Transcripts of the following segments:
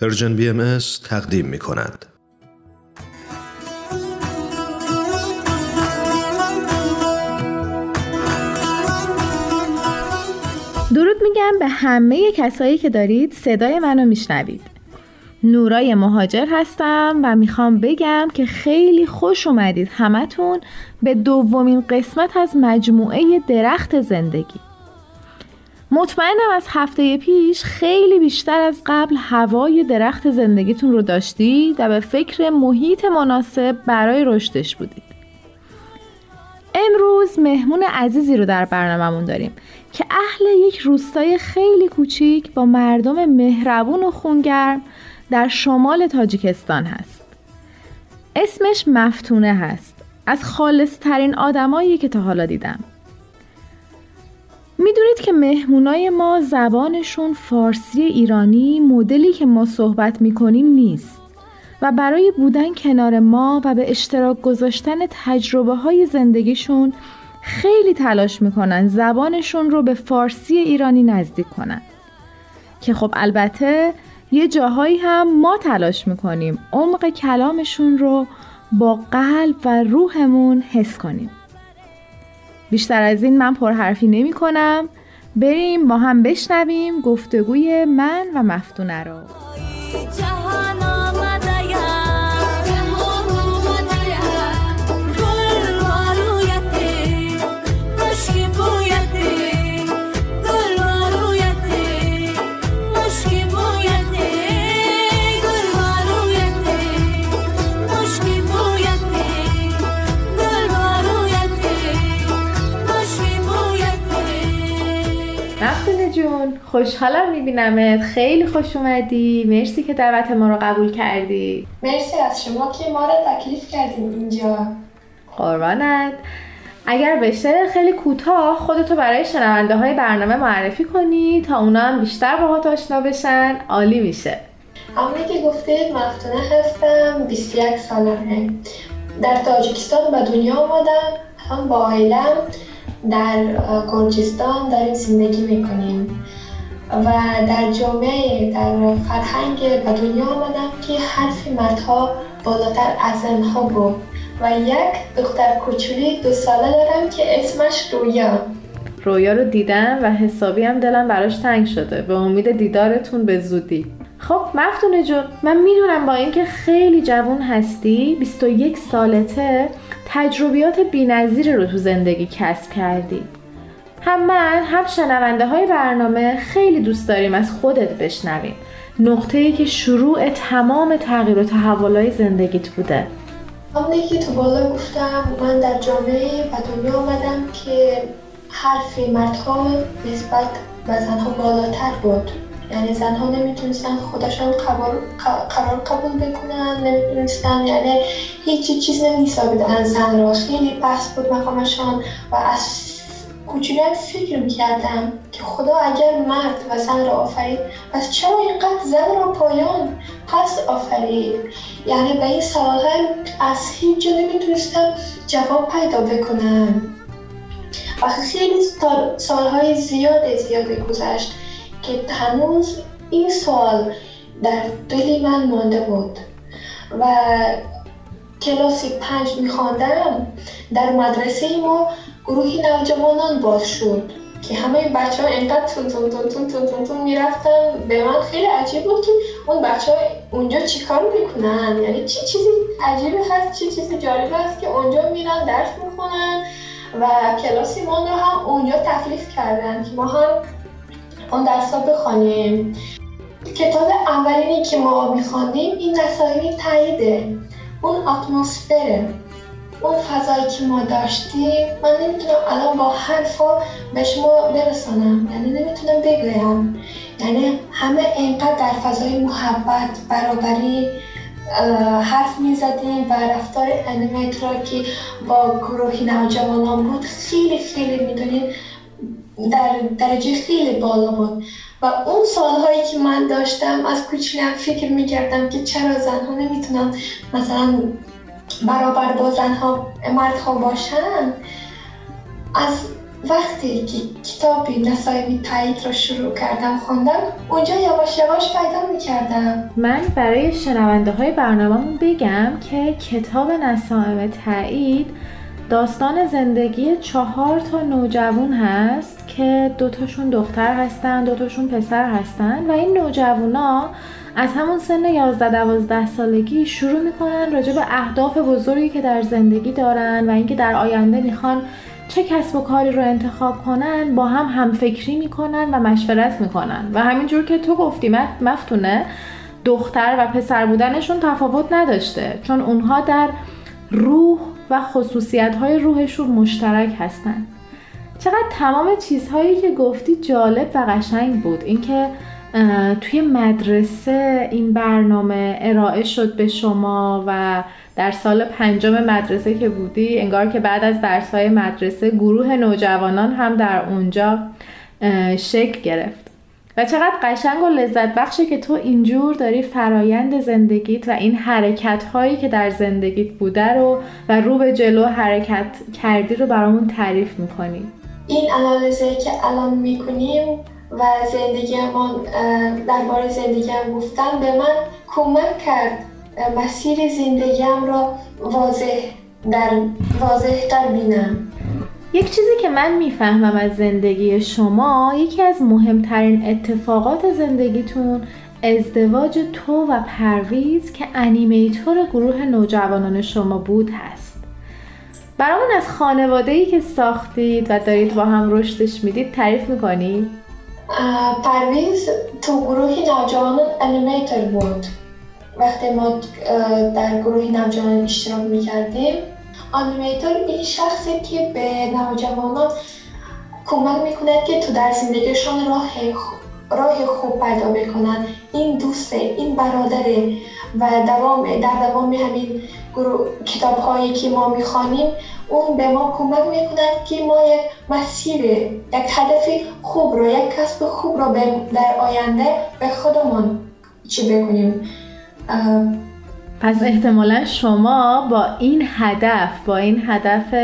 پرژن بی ام تقدیم می کند. درود میگم به همه کسایی که دارید صدای منو میشنوید نورای مهاجر هستم و می‌خوام بگم که خیلی خوش اومدید همتون به دومین قسمت از مجموعه درخت زندگی مطمئنم از هفته پیش خیلی بیشتر از قبل هوای درخت زندگیتون رو داشتید و به فکر محیط مناسب برای رشدش بودید. امروز مهمون عزیزی رو در برنامهمون داریم که اهل یک روستای خیلی کوچیک با مردم مهربون و خونگرم در شمال تاجیکستان هست. اسمش مفتونه هست. از خالص ترین آدمایی که تا حالا دیدم. می‌دونید که مهمونای ما زبانشون فارسی ایرانی مدلی که ما صحبت می‌کنیم نیست. و برای بودن کنار ما و به اشتراک گذاشتن تجربه های زندگیشون خیلی تلاش می‌کنن زبانشون رو به فارسی ایرانی نزدیک کنن. که خب البته یه جاهایی هم ما تلاش می‌کنیم عمق کلامشون رو با قلب و روحمون حس کنیم. بیشتر از این من پرحرفی نمی کنم. بریم با هم بشنویم گفتگوی من و مفتونه رو. خوشحالم میبینمت. خیلی خوش اومدی. مرسی که دعوت ما رو قبول کردی. مرسی از شما که ما رو تکلیف کردیم اینجا. قربانت. اگر بشه خیلی کوتاه خودتو برای شنونده های برنامه معرفی کنی تا اونا هم بیشتر باهات آشنا بشن عالی میشه. همونی که گفتید مفتونه هستم 21 سالمه. در تاجیکستان به دنیا آمدم هم با عائلم در گرجستان داریم زندگی می‌کنیم. و در جامعه در فرهنگ به دنیا آمدم که حرف مردها بالاتر از زنها بود. و یک دختر کوچولی دو ساله دارم که اسمش رویا. رویا رو دیدم و حسابی هم دلم براش تنگ شده. به امید دیدارتون به زودی. خب مفتونه جون من می‌دونم با اینکه خیلی جوون هستی 21 سالته تجربیات بینظیر رو تو زندگی کسب کردی. هم من هم شنونده های برنامه خیلی دوست داریم از خودت بشنویم. نقطه ای که شروع تمام تغییر و تحولای زندگیت بوده. همونه که تو بالا گفتم من در جامعه به دنیا آمدم که حرف مردها نسبت به زنها بالاتر بود. یعنی زنها نمی‌تونستن خودشان قرار قبول بکنن نمی‌تونستن یعنی هیچی چیز نمیسابیدن زن را خیلی بحث بود مقامشان و از کوچولو فکر می‌کردم که خدا اگر مرد و زن را آفرید پس چرا اینقدر زن را پایان؟ پس آفرید. یعنی به این سوال از هیچ جا نمی‌تونستم جواب پیدا بکنم. و خیلی سالهای زیاد زیاد گذشت که هنوز این سوال در دلی من مانده بود و کلاسی پنج میخواندم در مدرسه ما گروهی نوجوانان باز شد که همه بچه ها اینقدر تون تون تون تون تون تون, تون می‌رفتن. به من خیلی عجیب بود که اون بچه ها اونجا چیکار می‌کنن؟ یعنی چی چیزی عجیبی هست چی چیزی جالب هست که اونجا میرن درس می‌خونن و کلاسی ما رو هم اونجا تکلیف کردن که ما هم اون درس ها بخوانیم کتاب اولینی که ما میخواندیم این نصایح تاییده. اون اتمسفره. اون فضایی که ما داشتیم من نمی‌تونم الان با حرفا به شما برسانم. یعنی نمی‌تونم بگویم. یعنی همه اینقدر در فضای محبت برابری حرف می‌زدیم و رفتار انیمیت را که با گروهی نوجوانان بود خیلی خیلی می‌دونید در درجه خیلی بالا بود. و اون سالهایی که من داشتم از کوچولم فکر می‌کردم که چرا زنها نمی‌تونن مثلا برابر با زنها مردها باشن از وقتی که کتاب نصایب تایید رو شروع کردم خوندم اونجا یواش یواش پیدا می‌کردم. من برای شنونده های برنامهمون بگم که کتاب نصایب تایید داستان زندگی چهار تا نوجوان هست که دوتاشون دختر هستن دوتاشون پسر هستن و این نوجوانا از همون سن 11 12 سالگی شروع می‌کنن راجع به اهداف بزرگی که در زندگی دارن و اینکه در آینده می‌خوان چه کسب و کاری رو انتخاب کنن با هم همفکری می‌کنن و مشورت می‌کنن. و همینجور که تو گفتی مفتونه دختر و پسر بودنشون تفاوت نداشته چون اونها در روح و خصوصیت های روحشون مشترک هستن. چقدر تمام چیزهایی که گفتی جالب و قشنگ بود. اینکه توی مدرسه این برنامه ارائه شد به شما و در سال پنجم مدرسه که بودی انگار که بعد از درس های مدرسه گروه نوجوانان هم در اونجا شکل گرفت. و چقدر قشنگ و لذت بخشه که تو اینجور داری فرایند زندگیت و این حرکت هایی که در زندگیت بوده رو و رو به جلو حرکت کردی رو برامون تعریف می‌کنی. این انالیزه که الان می‌کنیم و زندگیمان درباره زندگیم گفتن به من کمک کرد مسیر زندگیم را واضح در واضح در بینم یک چیزی که من می‌فهمم از زندگی شما یکی از مهمترین اتفاقات زندگیتون ازدواج تو و پرویز که انیمیتور گروه نوجوانان شما بود هست برامون از خانواده ای که ساختید و دارید با هم رشدش می‌دید تعریف می‌کنید؟ پرویز تو گروه نوجوانان انیمیتر بود. وقتی ما در گروه نوجوانان اشتراک می‌کردیم انیمیتر این شخصی که به نوجوانان کمک می‌کند که تو در زندگیشان راه راه خوب پیدا بکنن. این دوسته این برادره و دوام در دوام همین کتاب هایی که ما می‌خوانیم اون به ما کمک می‌کند که ما یک مسیر یک هدف خوب رو یک کسب خوب رو در آینده به خودمون چی بکنیم. پس احتمالا شما با این هدف با این هدف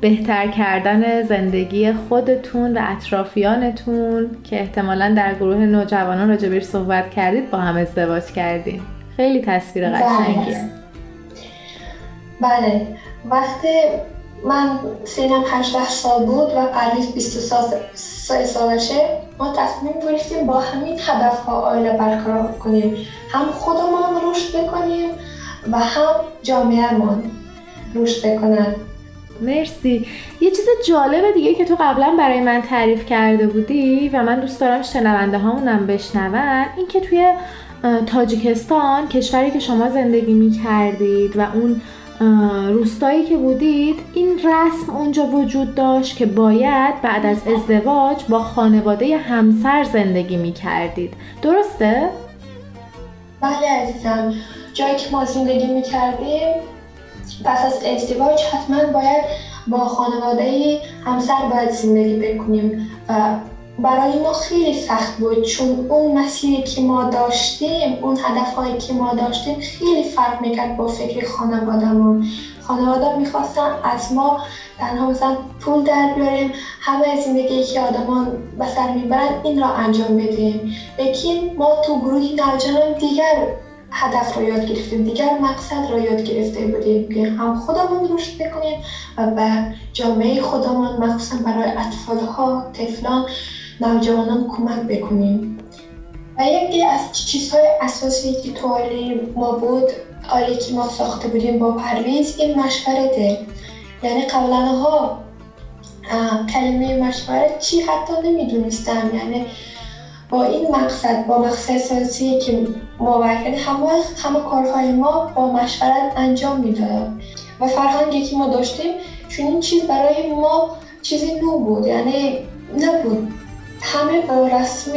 بهتر کردن زندگی خودتون و اطرافیانتون که احتمالا در گروه نوجوانان راجبش صحبت کردید با هم ازدواج کردین. خیلی تصویر بله. قشنگیه. بله. وقتی من سینم 18 سال بود و پرویز 23 سالشه ما تصمیم گرفتیم با همین هدف ها آیله برقرار کنیم. هم خودمان رشد بکنیم و هم جامعهمان رشد بکنن. مرسی. یه چیز جالب دیگه که تو قبلا برای من تعریف کرده بودی و من دوست دارم شنونده هامونم بشنون این که توی تاجیکستان کشوری که شما زندگی می کردید و اون روستایی که بودید این رسم اونجا وجود داشت که باید بعد از ازدواج با خانواده همسر زندگی می کردید درسته؟ بله عزیزم. جایی که ما زندگی می کردیم پس از ازدواج حتما باید با خانواده همسر باید زندگی بکنیم. و برای ما خیلی سخت بود چون اون مسیری که ما داشتیم اون هدفهایی که ما داشتیم خیلی فرق می‌کرد با فکر خانوادهمون. خانواده می‌خواستن از ما تنها مثلا پول در بیاریم همه زندگی که آدمان به سر می‌برن این را انجام بدیم. لیکن ما تو گروهی نوجوان دیگر هدف رو یاد گرفتیم دیگر مقصد رو یاد گرفته بودیم که هم خودمون رشد بکنیم و به جامعه خودمون مخصوصا برای اطفال ها طفلان نوجوانان کمک بکنیم. و یکی از چیزهای اساسی که تو ما بود آیله که ما ساخته بودیم با پرویز این مشورته یعنی قبلا ها کلمه مشورت چی حتی نمی‌دونستم. یعنی با این مقصد با مقصد اساسی که ما همه همه کارهای ما با مشورت انجام می‌دادم و فرهنگی که ما داشتیم چون این چیز برای ما چیزی نو بود یعنی نبود. همه با رسم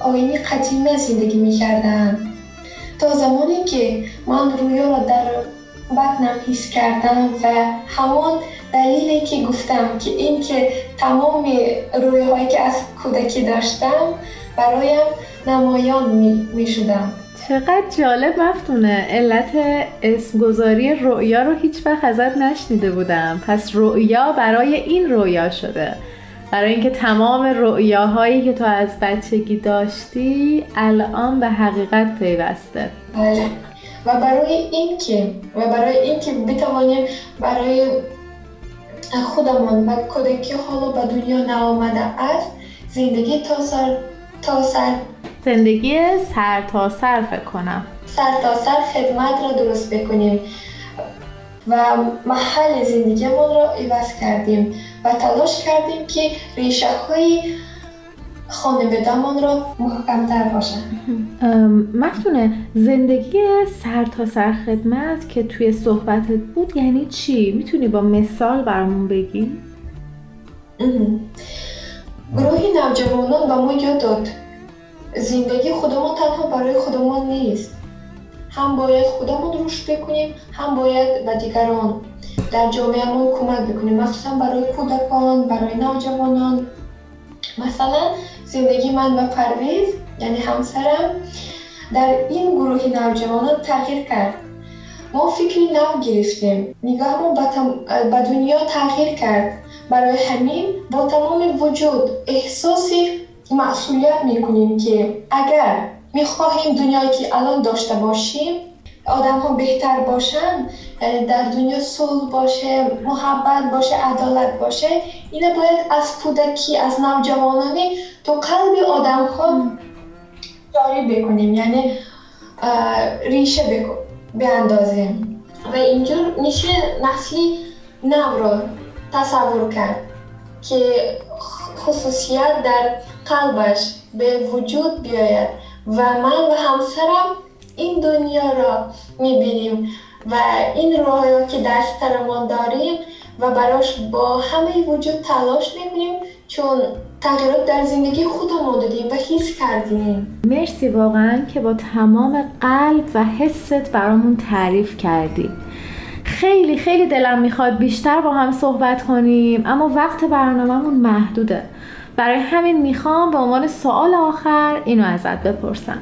آینی قدیمی زندگی می‌کردن. تا زمانی که من رویا را در بدنم حس کردم و همان دلیلی که گفتم که این که تمام رویهایی که از کودکی داشتم برایم نمایان می, می شدم چقدر جالب مفتونه. علت اسمگذاری رؤیا رو هیچ وقت ازت نشنیده بودم. پس رؤیا برای این رؤیا شده. برای اینکه تمام رؤیاهایی که تو از بچگی داشتی الان به حقیقت پیوسته. بله. و برای اینکه و برای اینکه بتوانیم برای خودمان و کودکی حالا به دنیا نآمده است زندگی تا سر تا سر زندگی سر تا سر فکر کنم. سر تا سر خدمت را درست بکنیم. و محل زندگیمان را عوض کردیم و تلاش کردیم که ریشه های خانوادهمان را محکمتر باشند مفتونه زندگی سر تا سر خدمت که توی صحبتت بود یعنی چی؟ می‌تونی با مثال برامون بگی؟ گروهی نوجوانان به ما یاد داد زندگی خودمان تنها برای خودمان نیست هم باید خودمون رشد بکنیم هم باید به دیگران در جامعهمون کمک بکنیم. مخصوصا برای کودکان برای نوجوانان. مثلا زندگی من و پرویز یعنی همسرم در این گروه نوجوانان تغییر کرد. ما فکری نو گرفتیم. نگاهمون به دنیا تغییر کرد. برای همین با تمام وجود احساس مسئولیت می‌کنیم که اگر می‌خواهیم دنیایی که الان داشته باشیم آدم ها بهتر باشن در دنیا صلح باشه محبت باشه عدالت باشه اینه باید از کودکی از نوجوانانی تو قلب آدم ها جاری بکنیم یعنی ریشه بیاندازیم. و اینجور میشه نسلی نو را تصور کرد که خصوصیت در قلبش به وجود بیاید. و من و همسرم این دنیا را می‌بینیم و این رویا که در سرمان داریم و براش با همه وجود تلاش می‌کنیم چون تغییرات در زندگی خودمون دادیم و حس کردیم. مرسی واقعا که با تمام قلب و حست برامون تعریف کردی. خیلی خیلی دلم می‌خواد بیشتر با هم صحبت کنیم اما وقت برنامهمون محدوده. برای همین می‌خوام به عنوان سوال آخر اینو ازت بپرسم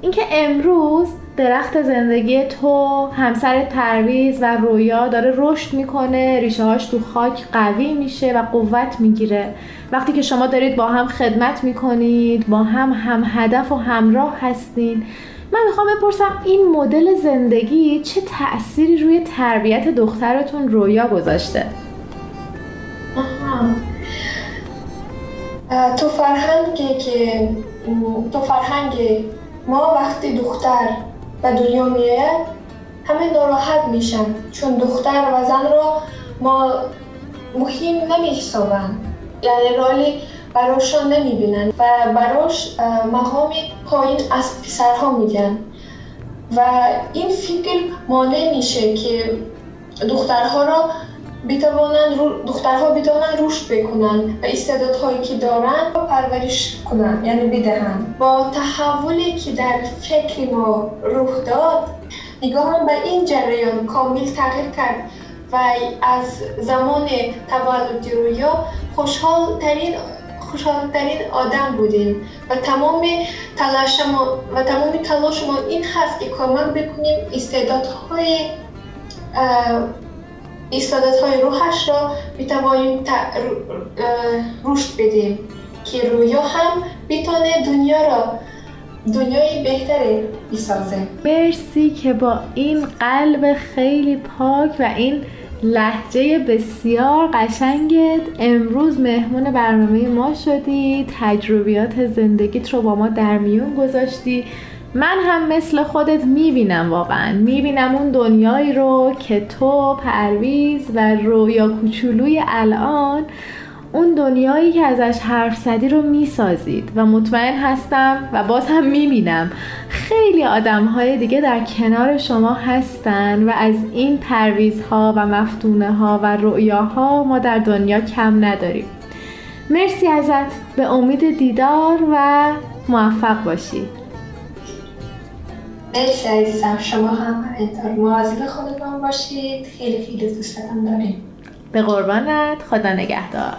اینکه امروز درخت زندگی تو همسر پرویز و رویا داره رشد می‌کنه ریشه هاش تو خاک قوی میشه و قوت می‌گیره وقتی که شما دارید با هم خدمت می‌کنید با هم هم هدف و همراه هستین من می‌خوام بپرسم این مدل زندگی چه تأثیری روی تربیت دخترتون رویا گذاشته؟ تو فرهنگی که تو فرهنگ ما وقتی دختر به دنیا میاد همه ناراحت میشن. چون دختر و زن را ما مهم نمیحسابند یعنی رالی براشان نمی‌بینن و براش مقام پایین از پسرها میگن. و این فکر مانع میشه که دخترها را بتوانند دخترها بتوانند رشد بکنند و استعدادهایی که دارند پرورش کنند یعنی بدهند. با تحولی که در فکر ما رخ داد نگاهم به این جریان کامل تغییر کرد و از زمان تولد رویا خوشحال ترین خوشحالترین آدم بودیم. و تمام تلاش ما و تمام تلاش ما این هست که کمک بکنیم. استعدادهای های روحش را بتوانیم رشد بدیم که رویا هم بتانه دنیا را دنیای بهتری بسازه. مرسی که با این قلب خیلی پاک و این لحجه بسیار قشنگت. امروز مهمون برنامه ما شدی. تجربیات زندگیت رو با ما در میون گذاشتی. من هم مثل خودت می‌بینم واقعا. می‌بینم اون دنیایی رو که تو پرویز و رویا کوچولوی الان اون دنیایی که ازش حرف زدی رو می‌سازید و مطمئن هستم و باز هم می‌بینم. خیلی آدم های دیگه در کنار شما هستن و از این پرویزها و مفتونه ها و رؤیاها ما در دنیا کم نداریم. مرسی ازت. به امید دیدار و موفق باشی. مرسی عزیزم. شما هم اینطور مواظب خودتان باشید. خیلی خیلی دوستتان داریم به قربانت. خدا نگهدار.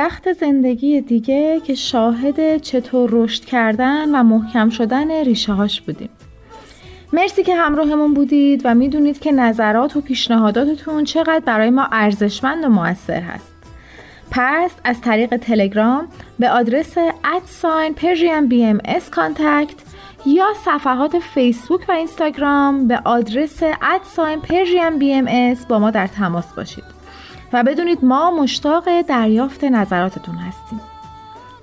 درخت زندگی دیگه که شاهد چطور رشد کردن و محکم شدن ریشه هاش بودیم. مرسی که همراهمون بودید و می‌دونید که نظرات و پیشنهاداتتون چقدر برای ما ارزشمند و موثر هست. پس از طریق تلگرام به آدرس at sign پرژیم بی ام contact یا صفحات فیسبوک و اینستاگرام به آدرس at sign پرژیم بی ام با ما در تماس باشید. و بدونید ما مشتاق دریافت نظراتتون هستیم.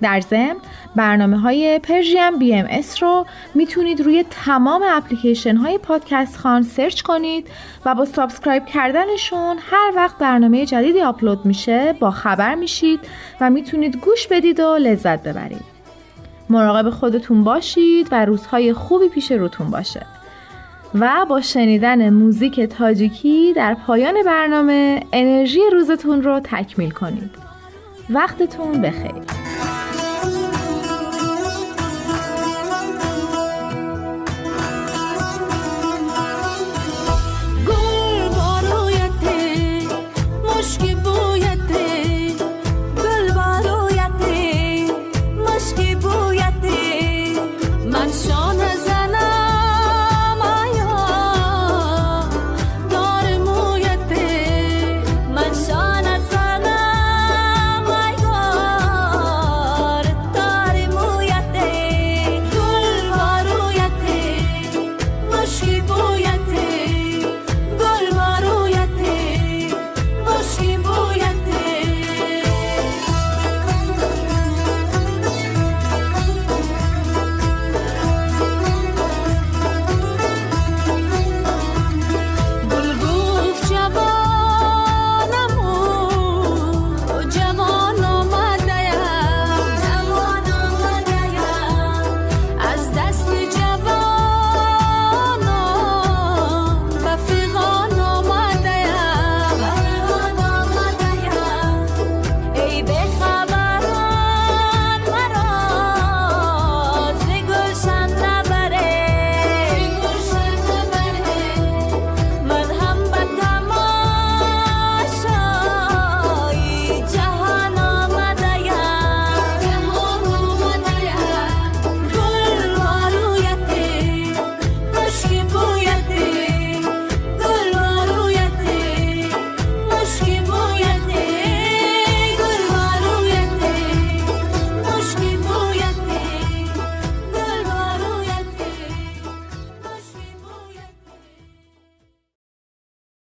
در ضمن برنامه های پرژیم بی ام اس رو می‌تونید روی تمام اپلیکیشن های پادکست خوان search کنید و با subscribe کردنشون هر وقت برنامه جدیدی آپلود میشه با خبر میشید و می‌تونید گوش بدید و لذت ببرید. مراقب خودتون باشید و روزهای خوبی پیش روتون باشه. و با شنیدن موزیک تاجیکی در پایان برنامه انرژی روزتون رو تکمیل کنید. وقتتون بخیر.